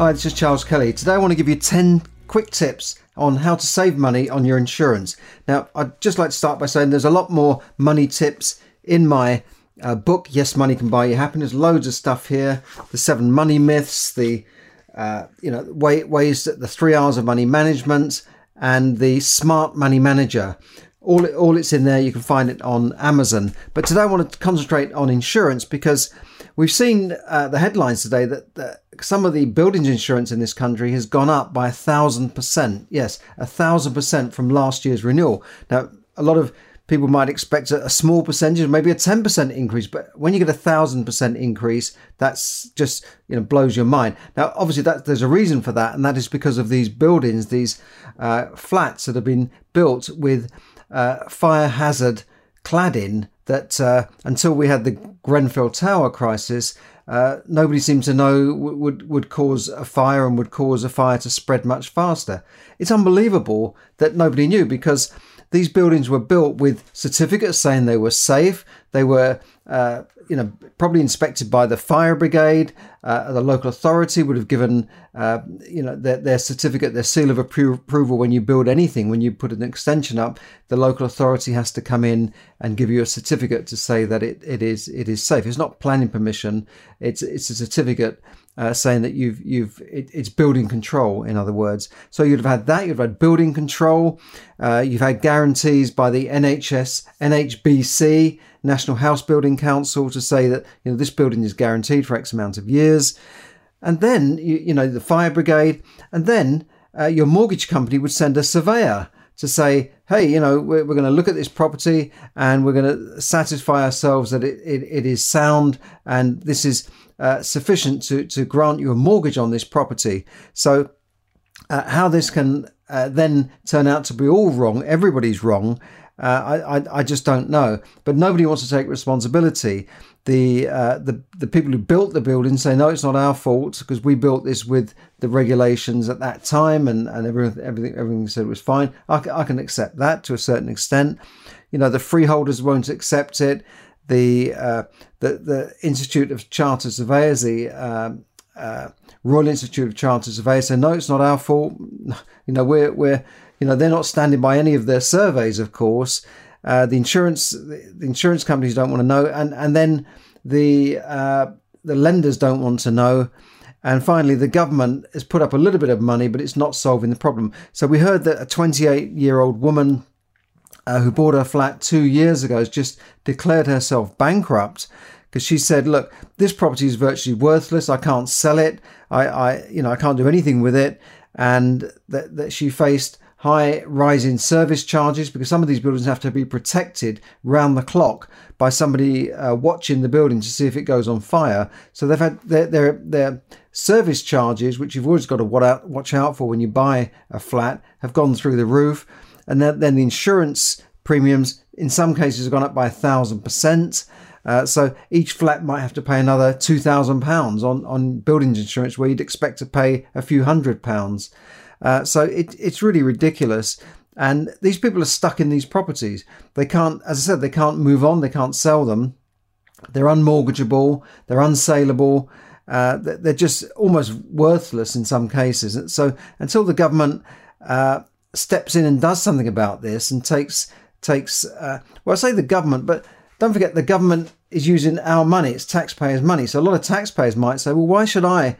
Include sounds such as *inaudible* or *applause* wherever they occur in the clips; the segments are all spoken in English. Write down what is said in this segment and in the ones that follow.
Hi, this is Charles Kelly. Today I want to give you 10 quick tips on how to save money on your insurance. Now, I'd just like to start by saying there's a lot more money tips in my uh, book, Yes, Money Can Buy You Happiness. Loads of stuff here. The seven money myths, the uh, you know way, ways that the three hours of money management, and the smart money manager. All, all it's in there. You can find it on Amazon. But today I want to concentrate on insurance because we've seen uh, the headlines today that, that some of the buildings insurance in this country has gone up by a thousand percent. Yes, a thousand percent from last year's renewal. Now, a lot of people might expect a, small percentage, maybe a 10% increase, but when you get a thousand percent increase, that's just, you know, blows your mind. Now, obviously that there's a reason for that. And that is because of these buildings, these uh, flats that have been built with uh, fire hazard cladding that uh, until we had the Grenfell Tower crisis, uh, nobody seemed to know would would cause a fire and would cause a fire to spread much faster. It's unbelievable that nobody knew because these buildings were built with certificates saying they were safe. They were, uh, you know, probably inspected by the fire brigade. Uh, the local authority would have given, uh, you know, their, their, certificate, their seal of appro- approval when you build anything. When you put an extension up, the local authority has to come in and give you a certificate to say that it, it is it is safe. It's not planning permission. It's it's a certificate uh, saying that you've you've it, it's building control. In other words, so you'd have had that. You'd have had building control. Uh, you've had guarantees by the NHS, NHBC, National House Building Council, to say that you know this building is guaranteed for X amount of years, and then you, you know the fire brigade, and then uh, your mortgage company would send a surveyor to say, hey, you know, we're, we're going to look at this property and we're going to satisfy ourselves that it, it, it is sound and this is uh, sufficient to, to grant you a mortgage on this property. So, uh, how this can uh, then turn out to be all wrong, everybody's wrong, uh, I, I, I, just don't know. But nobody wants to take responsibility. The, uh, the the people who built the building say no, it's not our fault because we built this with the regulations at that time, and, and everything everything everything said was fine. I, I can accept that to a certain extent. You know, the freeholders won't accept it the uh, the, the Institute of Chartered Surveyors, the um, uh, Royal Institute of Chartered Surveyors, say no, it's not our fault. *laughs* You know, we're we're you know they're not standing by any of their surveys, of course. Uh, the insurance the insurance companies don't want to know, and and then the uh, the lenders don't want to know. And finally, the government has put up a little bit of money, but it's not solving the problem. So we heard that a 28 year old woman uh, who bought her flat two years ago, has just declared herself bankrupt because she said, "Look, this property is virtually worthless. I can't sell it. I, I you know, I can't do anything with it." And that, that she faced high rising service charges because some of these buildings have to be protected round the clock by somebody uh, watching the building to see if it goes on fire. So they've had their, their, their service charges, which you've always got to watch out for when you buy a flat, have gone through the roof and then, then the insurance premiums in some cases have gone up by a thousand percent. Uh, so each flat might have to pay another two thousand pounds on on buildings insurance, where you'd expect to pay a few hundred pounds. Uh, so it, it's really ridiculous. And these people are stuck in these properties. They can't, as I said, they can't move on. They can't sell them. They're unmortgageable. They're unsaleable. Uh, they're just almost worthless in some cases. So until the government uh, steps in and does something about this and takes takes uh, well, I say the government, but don't forget the government is using our money; it's taxpayers' money. So a lot of taxpayers might say, "Well, why should I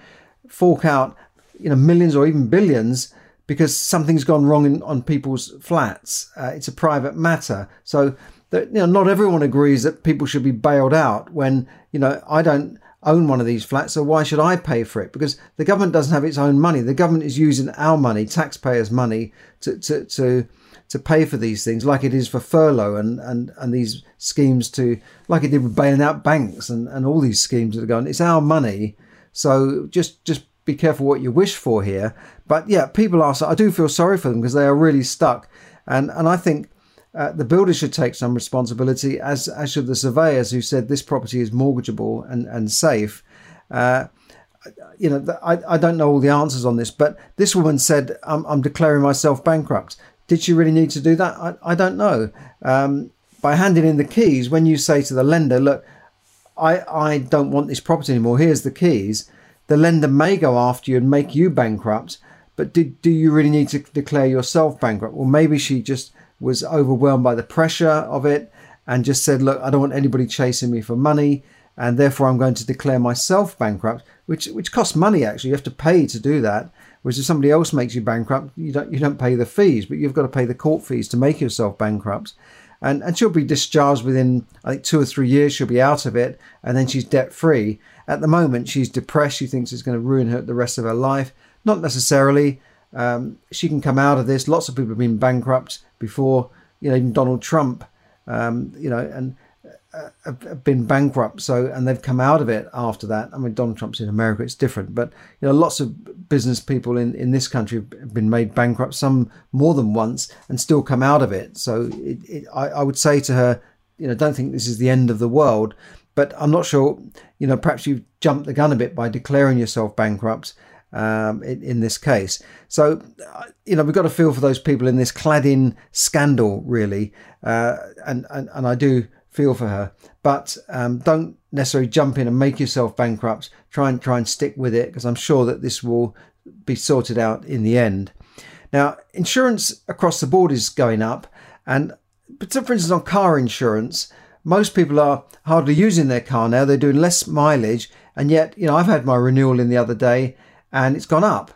fork out you know millions or even billions because something's gone wrong in, on people's flats? Uh, it's a private matter." So that, you know, not everyone agrees that people should be bailed out. When you know, I don't own one of these flats, so why should I pay for it? Because the government doesn't have its own money. The government is using our money, taxpayers' money, to to to, to pay for these things, like it is for furlough and, and, and these schemes to, like it did with bailing out banks and, and all these schemes that are going. It's our money, so just just be careful what you wish for here. But yeah, people are. I do feel sorry for them because they are really stuck, and and I think. Uh, the builders should take some responsibility, as as should the surveyors who said this property is mortgageable and and safe. Uh, you know, I, I don't know all the answers on this, but this woman said, I'm, I'm declaring myself bankrupt. Did she really need to do that? I, I don't know. Um, by handing in the keys, when you say to the lender, look, I, I don't want this property anymore, here's the keys, the lender may go after you and make you bankrupt. But do, do you really need to declare yourself bankrupt? Well, maybe she just was overwhelmed by the pressure of it and just said, look, I don't want anybody chasing me for money and therefore I'm going to declare myself bankrupt, which which costs money actually. You have to pay to do that. Whereas if somebody else makes you bankrupt, you don't you don't pay the fees, but you've got to pay the court fees to make yourself bankrupt. And and she'll be discharged within I think two or three years. She'll be out of it, and then she's debt free. At the moment, she's depressed. She thinks it's going to ruin her the rest of her life. Not necessarily. Um, she can come out of this. Lots of people have been bankrupt before. You know, even Donald Trump. Um, you know, and have been bankrupt so and they've come out of it after that i mean donald trump's in america it's different but you know lots of business people in in this country have been made bankrupt some more than once and still come out of it so it, it, I, I would say to her you know don't think this is the end of the world but i'm not sure you know perhaps you've jumped the gun a bit by declaring yourself bankrupt um, in, in, this case. So, uh, you know, we've got to feel for those people in this cladding scandal, really. Uh, and, and, and I do feel for her. But um, don't necessarily jump in and make yourself bankrupt. Try and try and stick with it because I'm sure that this will be sorted out in the end. Now, insurance across the board is going up, and for instance, on car insurance, most people are hardly using their car now. They're doing less mileage, and yet, you know, I've had my renewal in the other day, and it's gone up.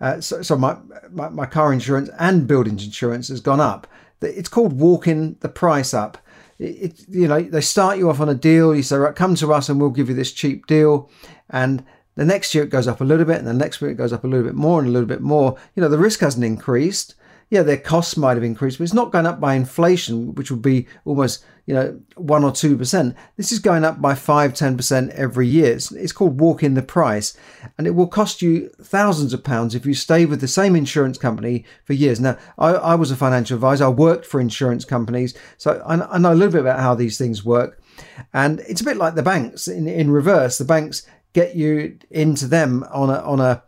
Uh, so, so my, my, my car insurance and buildings insurance has gone up. It's called walking the price up it, you know, they start you off on a deal. You say, right, come to us and we'll give you this cheap deal. And the next year it goes up a little bit, and the next year it goes up a little bit more and a little bit more. You know, the risk hasn't increased yeah, their costs might have increased, but it's not going up by inflation, which would be almost, you know, one or two percent. This is going up by five, ten percent every year. It's, it's called walk in the price, and it will cost you thousands of pounds if you stay with the same insurance company for years. Now, I, I was a financial advisor. I worked for insurance companies, so I, I know a little bit about how these things work. And it's a bit like the banks in, in reverse. The banks get you into them on a on a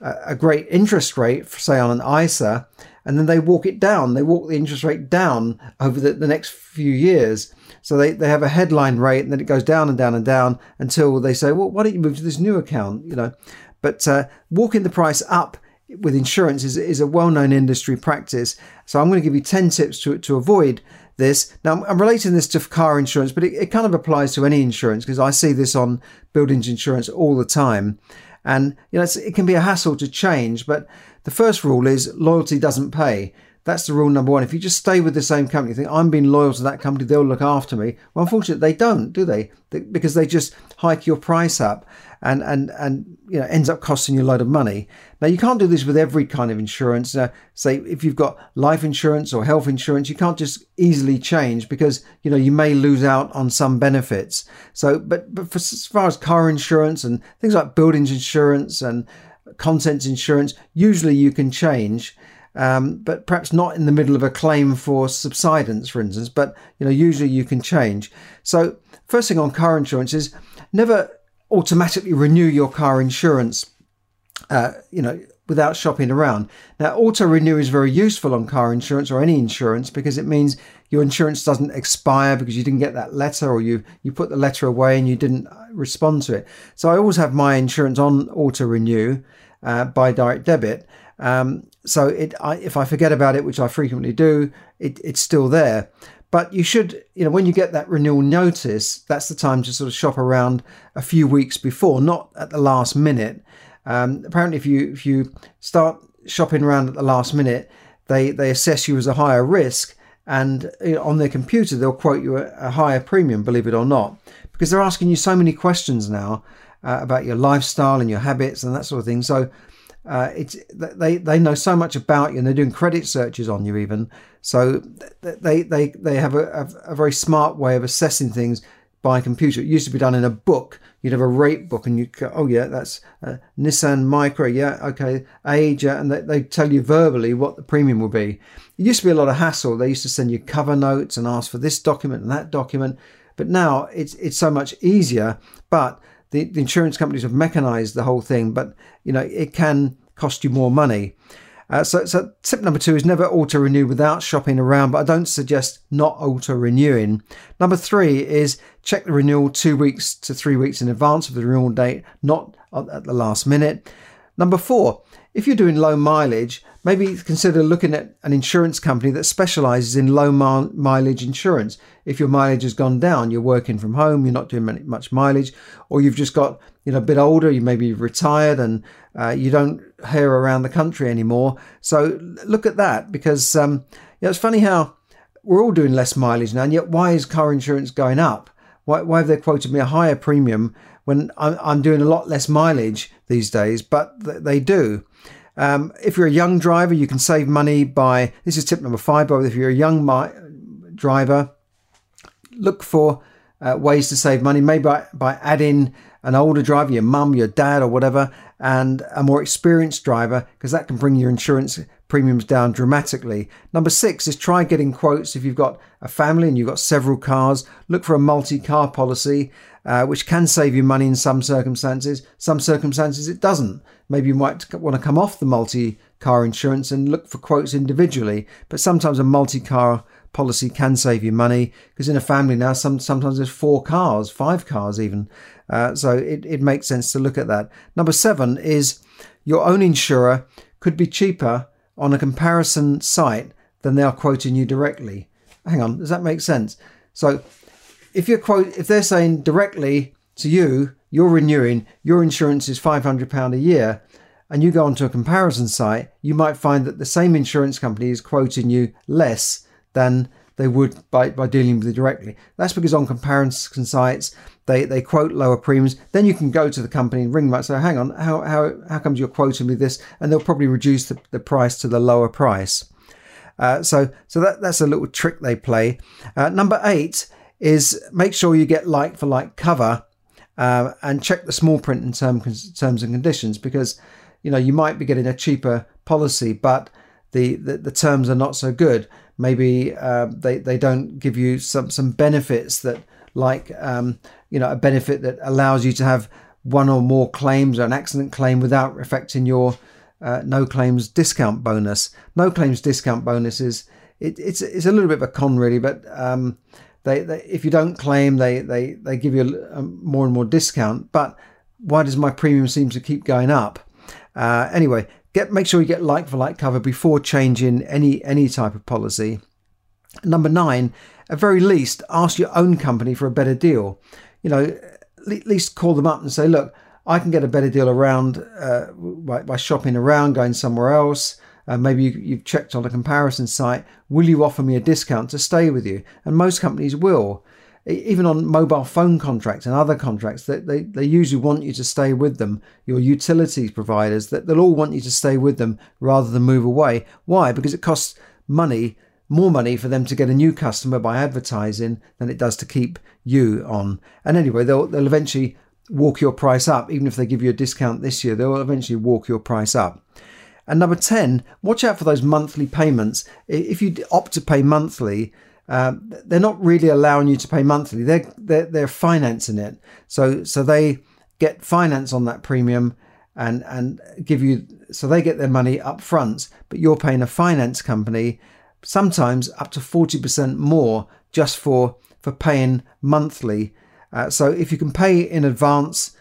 a great interest rate, say on an ISA, and then they walk it down. They walk the interest rate down over the, the next few years. So they, they have a headline rate and then it goes down and down and down until they say, well, why don't you move to this new account? You know, but uh, walking the price up with insurance is, is a well-known industry practice. So I'm going to give you 10 tips to, to avoid this. Now I'm relating this to car insurance, but it, it kind of applies to any insurance because I see this on buildings insurance all the time. And you know, it can be a hassle to change, but the first rule is loyalty doesn't pay. That's the rule number one. If you just stay with the same company, think I'm being loyal to that company, they'll look after me. Well, unfortunately, they don't, do they? they because they just hike your price up and and and you know ends up costing you a load of money. Now you can't do this with every kind of insurance. Now, say if you've got life insurance or health insurance, you can't just easily change because you know you may lose out on some benefits. So, but but for, as far as car insurance and things like buildings insurance and contents insurance, usually you can change. Um, but perhaps not in the middle of a claim for subsidence, for instance. But you know, usually you can change. So, first thing on car insurance is never automatically renew your car insurance, uh, you know, without shopping around. Now, auto renew is very useful on car insurance or any insurance because it means your insurance doesn't expire because you didn't get that letter or you you put the letter away and you didn't uh, respond to it. So I always have my insurance on auto renew uh, by direct debit. Um, so it, I, if I forget about it, which I frequently do, it, it's still there. But you should, you know, when you get that renewal notice, that's the time to sort of shop around a few weeks before, not at the last minute. Um, apparently, if you if you start shopping around at the last minute, they they assess you as a higher risk, and on their computer they'll quote you a, a, higher premium, believe it or not, because they're asking you so many questions now uh, about your lifestyle and your habits and that sort of thing. So uh, it's they they know so much about you and they're doing credit searches on you even so they they they have a, a, very smart way of assessing things by computer. It used to be done in a book. You'd have a rate book and you go oh yeah that's uh, nissan micra yeah okay age and they, they tell you verbally what the premium will be. It used to be a lot of hassle. They used to send you cover notes and ask for this document and that document. But now it's it's so much easier. But the, the insurance companies have mechanized the whole thing, but you know it can cost you more money. Uh, so, so tip number two is never auto renew without shopping around, but I don't suggest not auto renewing. Number three is check the renewal two weeks to three weeks in advance of the renewal date, not at the last minute. Number four, if you're doing low mileage, maybe consider looking at an insurance company that specializes in low mileage insurance. If your mileage has gone down, you're working from home, you're not doing much mileage, or you've just got you know a bit older, you maybe retired and uh, you don't hear around the country anymore. So look at that because um, it's funny how we're all doing less mileage now, and yet why is car insurance going up? Why, why have they quoted me a higher premium when I'm, I'm doing a lot less mileage these days? But they do. Um, if you're a young driver, you can save money by this is tip number five. But if you're a young mi- driver, look for uh, ways to save money, maybe by, by adding an older driver, your mum, your dad, or whatever, and a more experienced driver, because that can bring your insurance premiums down dramatically. Number six is try getting quotes if you've got a family and you've got several cars. Look for a multi car policy, uh, which can save you money in some circumstances. Some circumstances it doesn't. Maybe you might want to come off the multi car insurance and look for quotes individually, but sometimes a multi car policy can save you money because in a family now some sometimes there's four cars five cars even uh, so it, it makes sense to look at that number seven is your own insurer could be cheaper on a comparison site than they are quoting you directly. Hang on, does that make sense? So if you're quote if they're saying directly to you, you're renewing, your insurance is £500 a year, and you go onto a comparison site, you might find that the same insurance company is quoting you less than they would by, by dealing with you directly. That's because on comparison sites, they, they quote lower premiums. Then you can go to the company and ring them up and say, hang on, how, how, how comes you're quoting me this? And they'll probably reduce the, the price to the lower price. Uh, so so that, that's a little trick they play. Uh, number eight is make sure you get like for like cover uh, and check the small print in term, terms and conditions because you know you might be getting a cheaper policy, but the, the, the terms are not so good. Maybe uh, they, they don't give you some, some benefits that like um, you know a benefit that allows you to have one or more claims or an accident claim without affecting your uh, no claims discount bonus. No claims discount bonus is it, it's it's a little bit of a con really, but um, they, they, if you don't claim, they they they give you a, a more and more discount. But why does my premium seem to keep going up? Uh, anyway, get make sure you get like for like cover before changing any any type of policy. Number nine, at very least, ask your own company for a better deal. You know, at least call them up and say, look, I can get a better deal around uh, by, by, shopping around, going somewhere else. Uh, maybe you, have checked on a comparison site. Will you offer me a discount to stay with you? And most companies will. Even on mobile phone contracts and other contracts, they, they, they usually want you to stay with them. Your utilities providers, that they'll all want you to stay with them rather than move away. Why? Because it costs money more money for them to get a new customer by advertising than it does to keep you on. And anyway, they'll, they'll eventually walk your price up. Even if they give you a discount this year, they'll eventually walk your price up. And number 10, watch out for those monthly payments. If you opt to pay monthly, uh, they're not really allowing you to pay monthly. They're, they're, they're financing it. So, so they get finance on that premium and, and give you, so they get their money up front, but you're paying a finance company sometimes up to 40% more just for, for paying monthly. Uh, so if you can pay in advance,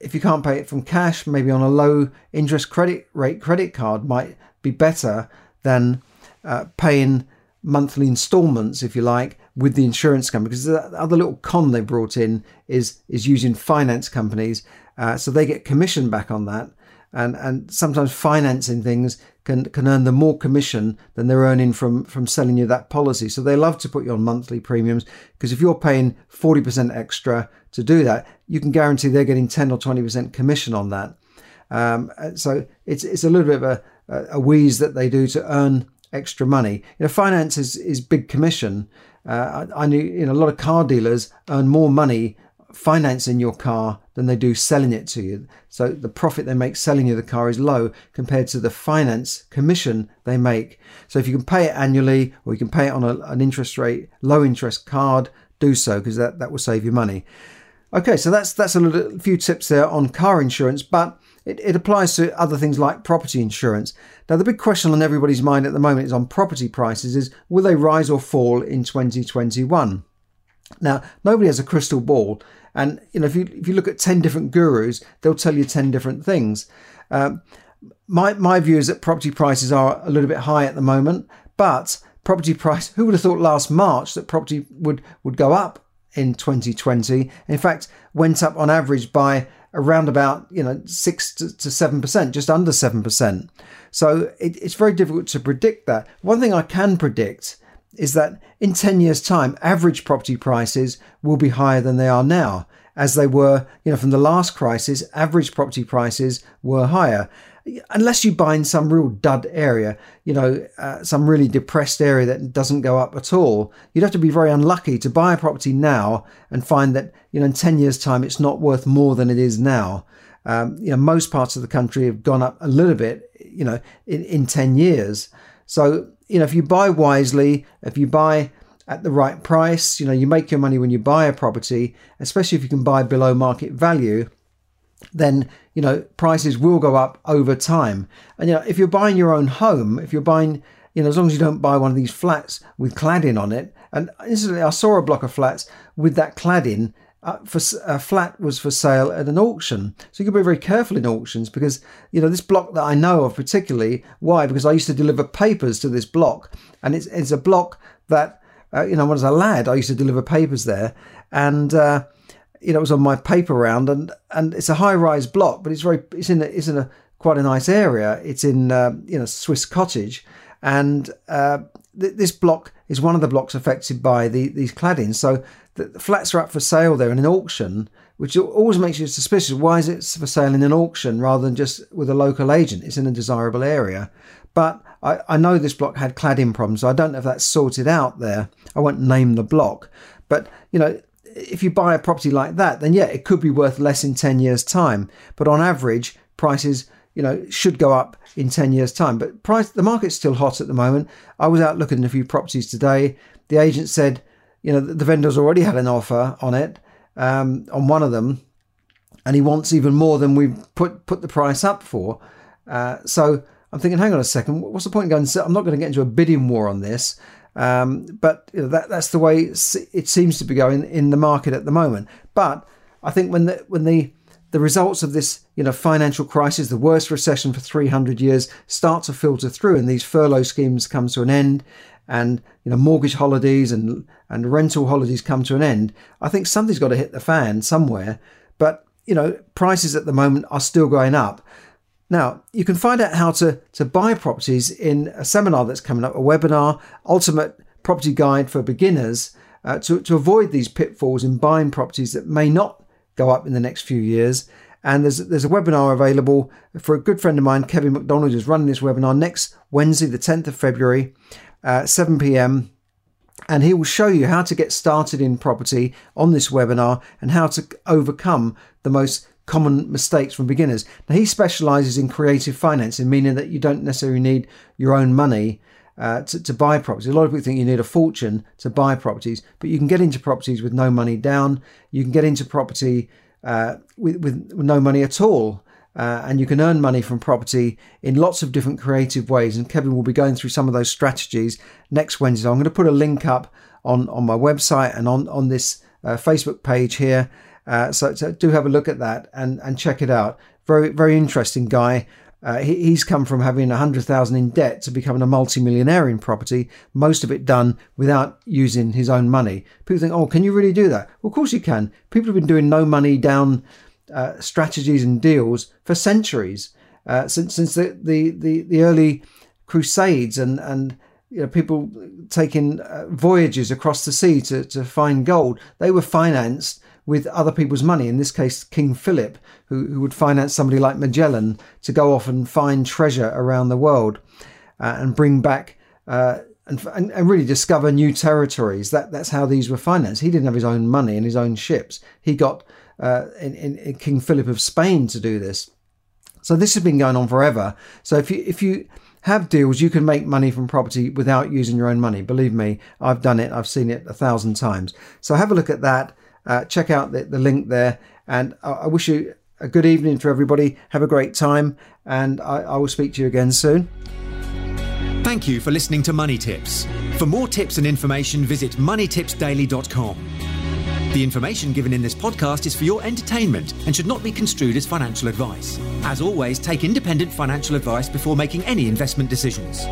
if you can't pay it from cash, maybe on a low interest credit rate credit card might be better than uh, paying monthly installments, if you like, with the insurance company. Because the other little con they brought in is is using finance companies, uh, so they get commission back on that and and sometimes financing things can can earn them more commission than they're earning from from selling you that policy. So they love to put you on monthly premiums because if you're paying 40% extra to do that, you can guarantee they're getting 10 or 20% commission on that. Um, so it's it's a little bit of a, a wheeze that they do to earn extra money. You know, finance is, is big commission. Uh, I, I knew you know a lot of car dealers earn more money financing your car than they do selling it to you. So the profit they make selling you the car is low compared to the finance commission they make. So if you can pay it annually or you can pay it on a, an interest rate, low interest card, do so because that, that will save you money. Okay, so that's that's a little, few tips there on car insurance, but it, it applies to other things like property insurance. Now, the big question on everybody's mind at the moment is on property prices: is will they rise or fall in 2021? Now, nobody has a crystal ball, and you know if you if you look at ten different gurus, they'll tell you ten different things. Um, my my view is that property prices are a little bit high at the moment, but property price. Who would have thought last March that property would would go up in 2020? In fact, went up on average by around about you know six to seven percent, just under seven percent. So it, it's very difficult to predict that. One thing I can predict is that in 10 years' time, average property prices will be higher than they are now. As they were, you know, from the last crisis, average property prices were higher. Unless you buy in some real dud area, you know, uh, some really depressed area that doesn't go up at all, you'd have to be very unlucky to buy a property now and find that, you know, in 10 years' time, it's not worth more than it is now. Um, you know, most parts of the country have gone up a little bit, you know, in, in 10 years. So you know, if you buy wisely, if you buy at the right price, you know, you make your money when you buy a property, especially if you can buy below market value, then, you know, prices will go up over time. And, you know, if you're buying your own home, if you're buying, you know, as long as you don't buy one of these flats with cladding on it, and incidentally, I saw a block of flats with that cladding uh, for a flat was for sale at an auction. So you can be very careful in auctions because you know this block that I know of particularly. Why? Because I used to deliver papers to this block, and it's it's a block that uh, you know when I was a lad I used to deliver papers there, and uh, you know it was on my paper round, and and it's a high rise block, but it's very it's in a, it's in a quite a nice area. It's in uh, you know Swiss Cottage, and uh, th- this block is one of the blocks affected by the, these claddings. So the flats are up for sale there in an auction, which always makes you suspicious. Why is it for sale in an auction rather than just with a local agent? It's in a desirable area. But I, I know this block had cladding problems. So I don't know if that's sorted out there. I won't name the block. But, you know, if you buy a property like that, then yeah, it could be worth less in 10 years' time. But on average, prices, you know, should go up in 10 years' time. But price, the market's still hot at the moment. I was out looking at a few properties today. The agent said you know, the vendor's already had an offer on it, um, on one of them, and he wants even more than we've put put the price up for. Uh, so I'm thinking, hang on a second, what's the point in going? I'm not going to get into a bidding war on this. Um, but you know, that that's the way it seems to be going in the market at the moment. But I think when the when the the results of this, you know, financial crisis, the worst recession for 300 years, start to filter through, and these furlough schemes come to an end, and you know mortgage holidays and and rental holidays come to an end, I think something's got to hit the fan somewhere. But you know prices at the moment are still going up. Now you can find out how to to buy properties in a seminar that's coming up, a webinar, Ultimate Property Guide for Beginners, uh, to to avoid these pitfalls in buying properties that may not go up in the next few years. And there's there's a webinar available for a good friend of mine, Kevin McDonald, who's running this webinar next Wednesday, the 10th of February. 7 p.m. And he will show you how to get started in property on this webinar and how to overcome the most common mistakes from beginners. Now, he specializes in creative financing, meaning that you don't necessarily need your own money uh, to, to buy properties. A lot of people think you need a fortune to buy properties, but you can get into properties with no money down. You can get into property uh, with, with no money at all. Uh, and you can earn money from property in lots of different creative ways. And Kevin will be going through some of those strategies next Wednesday. I'm going to put a link up on, on my website and on, on this uh, Facebook page here. Uh, so, so, do have a look at that and, and check it out. Very, very interesting guy. Uh, he, he's come from having a hundred thousand in debt to becoming a multi-millionaire in property. Most of it done without using his own money. People think, "Oh, can you really do that?" Well, of course you can. People have been doing no money down uh, strategies and deals for centuries, uh, since since the, the, the, the, early Crusades and and you know, people taking uh, voyages across the sea to, to find gold. They were financed with other people's money. In this case, King Philip, who, who would finance somebody like Magellan to go off and find treasure around the world uh, and bring back. Uh, and, and, really discover new territories. That that's how these were financed. He didn't have his own money and his own ships. He got uh, in, in, in King Philip of Spain to do this. So this has been going on forever. So if you if you have deals, you can make money from property without using your own money. Believe me, I've done it. I've seen it a thousand times. So have a look at that. Uh, check out the, the, link there. And I, I, wish you a good evening to everybody. Have a great time. And I, I will speak to you again soon. Thank you for listening to Money Tips. For more tips and information, visit moneytipsdaily.com. The information given in this podcast is for your entertainment and should not be construed as financial advice. As always, take independent financial advice before making any investment decisions.